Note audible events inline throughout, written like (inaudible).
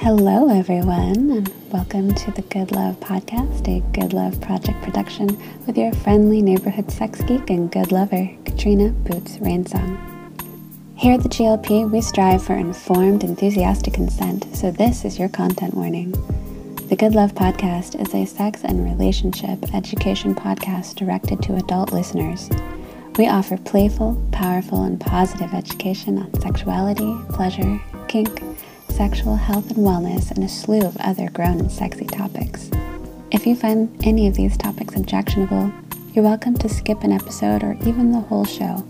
Hello, everyone, and welcome to the Good Love Podcast, a Good Love project production with your friendly neighborhood sex geek and good lover, Katrina Boots Rainsong. Here at the GLP, we strive for informed, enthusiastic consent, so this is your content warning. The Good Love Podcast is a sex and relationship education podcast directed to adult listeners. We offer playful, powerful, and positive education on sexuality, pleasure, kink, sexual health and wellness, and a slew of other grown and sexy topics. If you find any of these topics objectionable, you're welcome to skip an episode or even the whole show.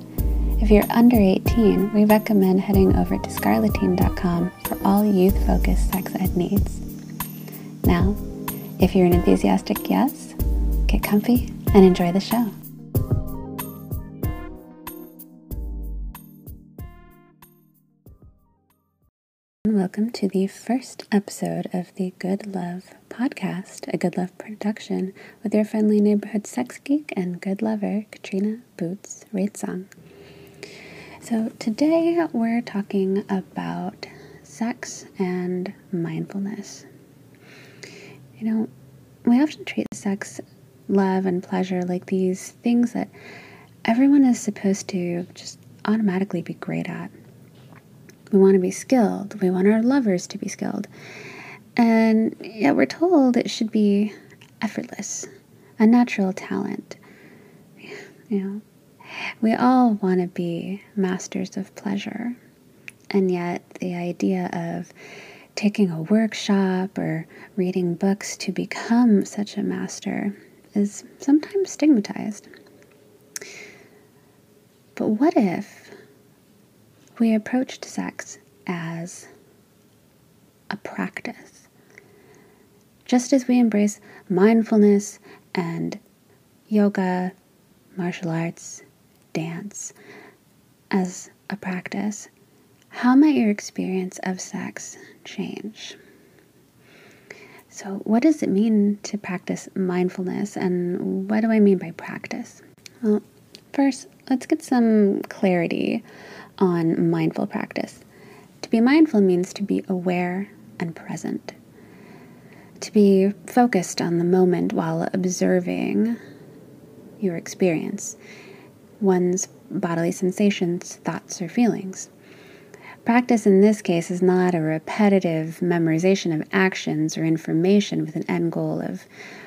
If you're under 18, we recommend heading over to scarleteen.com for all youth focused sex ed needs. Now, if you're an enthusiastic yes, get comfy and enjoy the show. Welcome to the first episode of the Good Love podcast, a Good Love production with your friendly neighborhood sex geek and good lover, Katrina Boots Rainsong. So, today we're talking about sex and mindfulness. You know, we often treat sex, love, and pleasure like these things that everyone is supposed to just automatically be great at. We want to be skilled. We want our lovers to be skilled. And yet we're told it should be effortless, a natural talent. You know, we all want to be masters of pleasure. And yet the idea of taking a workshop or reading books to become such a master is sometimes stigmatized. But what if we approached sex as a practice. Just as we embrace mindfulness and yoga, martial arts, dance as a practice, how might your experience of sex change? So, what does it mean to practice mindfulness, and what do I mean by practice? Well, first, let's get some clarity on mindful practice. To be mindful means to be aware and present, to be focused on the moment while observing your experience, one's bodily sensations, thoughts, or feelings. Practice in this case is not a repetitive memorization of actions or information with an end goal of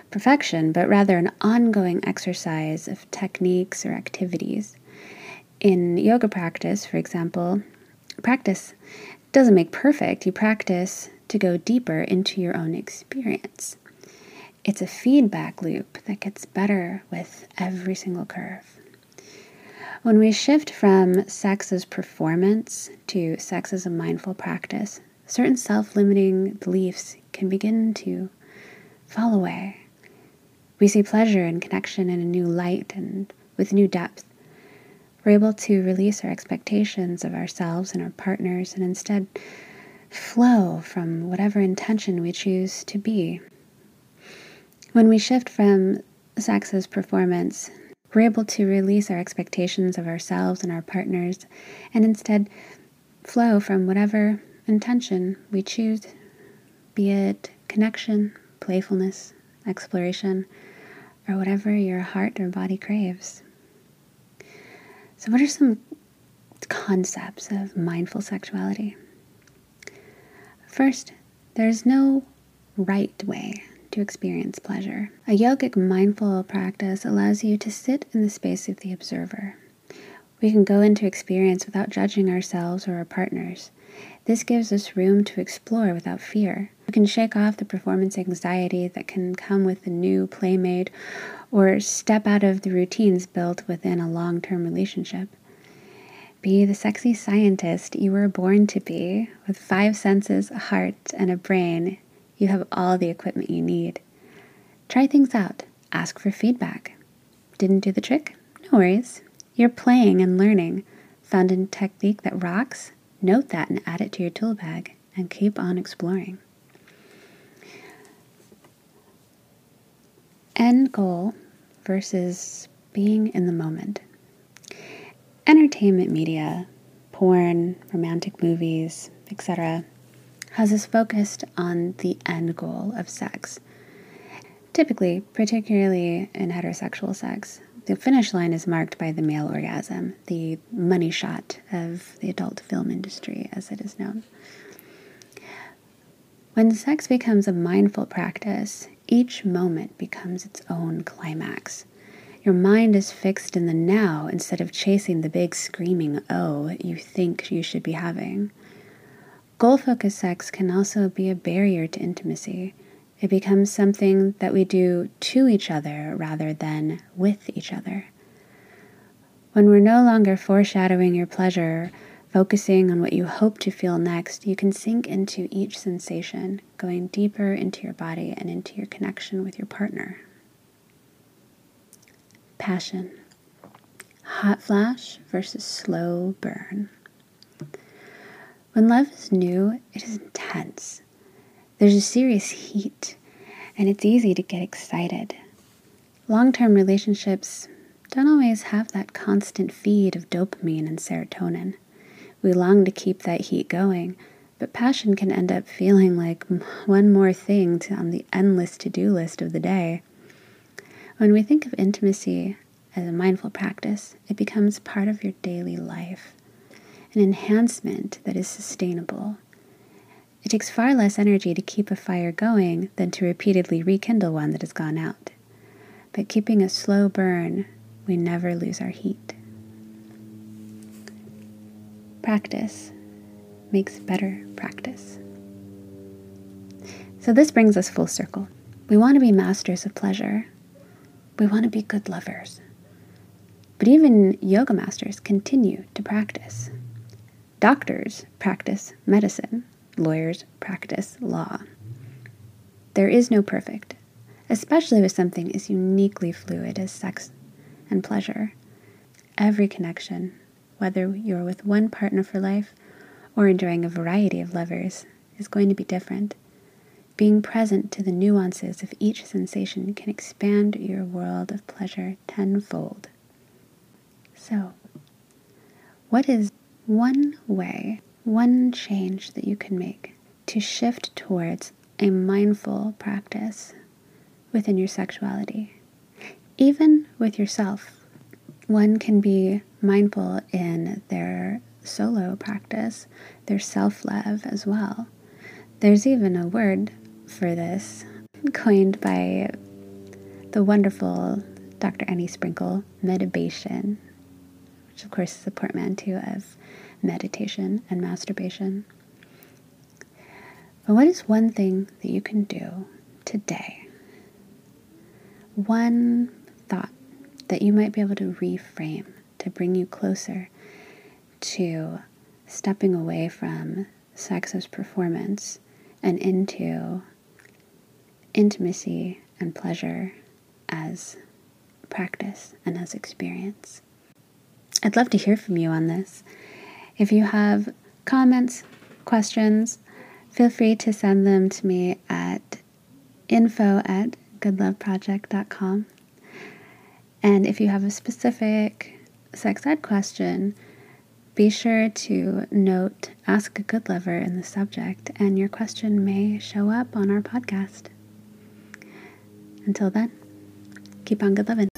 perfection, but rather an ongoing exercise of techniques or activities in yoga practice, for example, practice doesn't make perfect. You practice to go deeper into your own experience. It's a feedback loop that gets better with every single curve. When we shift from sex as performance to sex as a mindful practice, certain self limiting beliefs can begin to fall away. We see pleasure and connection in a new light and with new depth. We're able to release our expectations of ourselves and our partners and instead flow from whatever intention we choose to be. When we shift from sex as performance, we're able to release our expectations of ourselves and our partners and instead flow from whatever intention we choose, be it connection, playfulness, exploration, or whatever your heart or body craves. So, what are some concepts of mindful sexuality? First, there's no right way to experience pleasure. A yogic mindful practice allows you to sit in the space of the observer. We can go into experience without judging ourselves or our partners. This gives us room to explore without fear. We can shake off the performance anxiety that can come with a new playmate or step out of the routines built within a long term relationship. Be the sexy scientist you were born to be. With five senses, a heart, and a brain, you have all the equipment you need. Try things out. Ask for feedback. Didn't do the trick? No worries. You're playing and learning. Found a technique that rocks? Note that and add it to your tool bag and keep on exploring. End goal versus being in the moment. Entertainment media, porn, romantic movies, etc., has us focused on the end goal of sex. Typically, particularly in heterosexual sex, the finish line is marked by the male orgasm, the money shot of the adult film industry, as it is known. When sex becomes a mindful practice, each moment becomes its own climax. Your mind is fixed in the now instead of chasing the big screaming oh you think you should be having. Goal focused sex can also be a barrier to intimacy it becomes something that we do to each other rather than with each other. When we're no longer foreshadowing your pleasure, focusing on what you hope to feel next, you can sink into each sensation, going deeper into your body and into your connection with your partner. Passion. Hot flash versus slow burn. When love is new, it is intense. There's a serious heat, and it's easy to get excited. Long term relationships don't always have that constant feed of dopamine and serotonin. We long to keep that heat going, but passion can end up feeling like (laughs) one more thing to, on the endless to do list of the day. When we think of intimacy as a mindful practice, it becomes part of your daily life, an enhancement that is sustainable it takes far less energy to keep a fire going than to repeatedly rekindle one that has gone out. But keeping a slow burn, we never lose our heat. Practice makes better practice. So, this brings us full circle. We want to be masters of pleasure, we want to be good lovers. But even yoga masters continue to practice. Doctors practice medicine lawyers practice law. There is no perfect, especially with something as uniquely fluid as sex and pleasure. Every connection, whether you're with one partner for life or enjoying a variety of lovers, is going to be different. Being present to the nuances of each sensation can expand your world of pleasure tenfold. So, what is one way one change that you can make to shift towards a mindful practice within your sexuality, even with yourself. One can be mindful in their solo practice, their self love as well. There's even a word for this (laughs) coined by the wonderful Dr. Annie Sprinkle, medibation, which of course is a portmanteau of meditation and masturbation. But what is one thing that you can do today? One thought that you might be able to reframe to bring you closer to stepping away from sex as performance and into intimacy and pleasure as practice and as experience. I'd love to hear from you on this. If you have comments, questions, feel free to send them to me at info at goodloveproject.com. And if you have a specific sex ed question, be sure to note Ask a Good Lover in the subject, and your question may show up on our podcast. Until then, keep on good loving.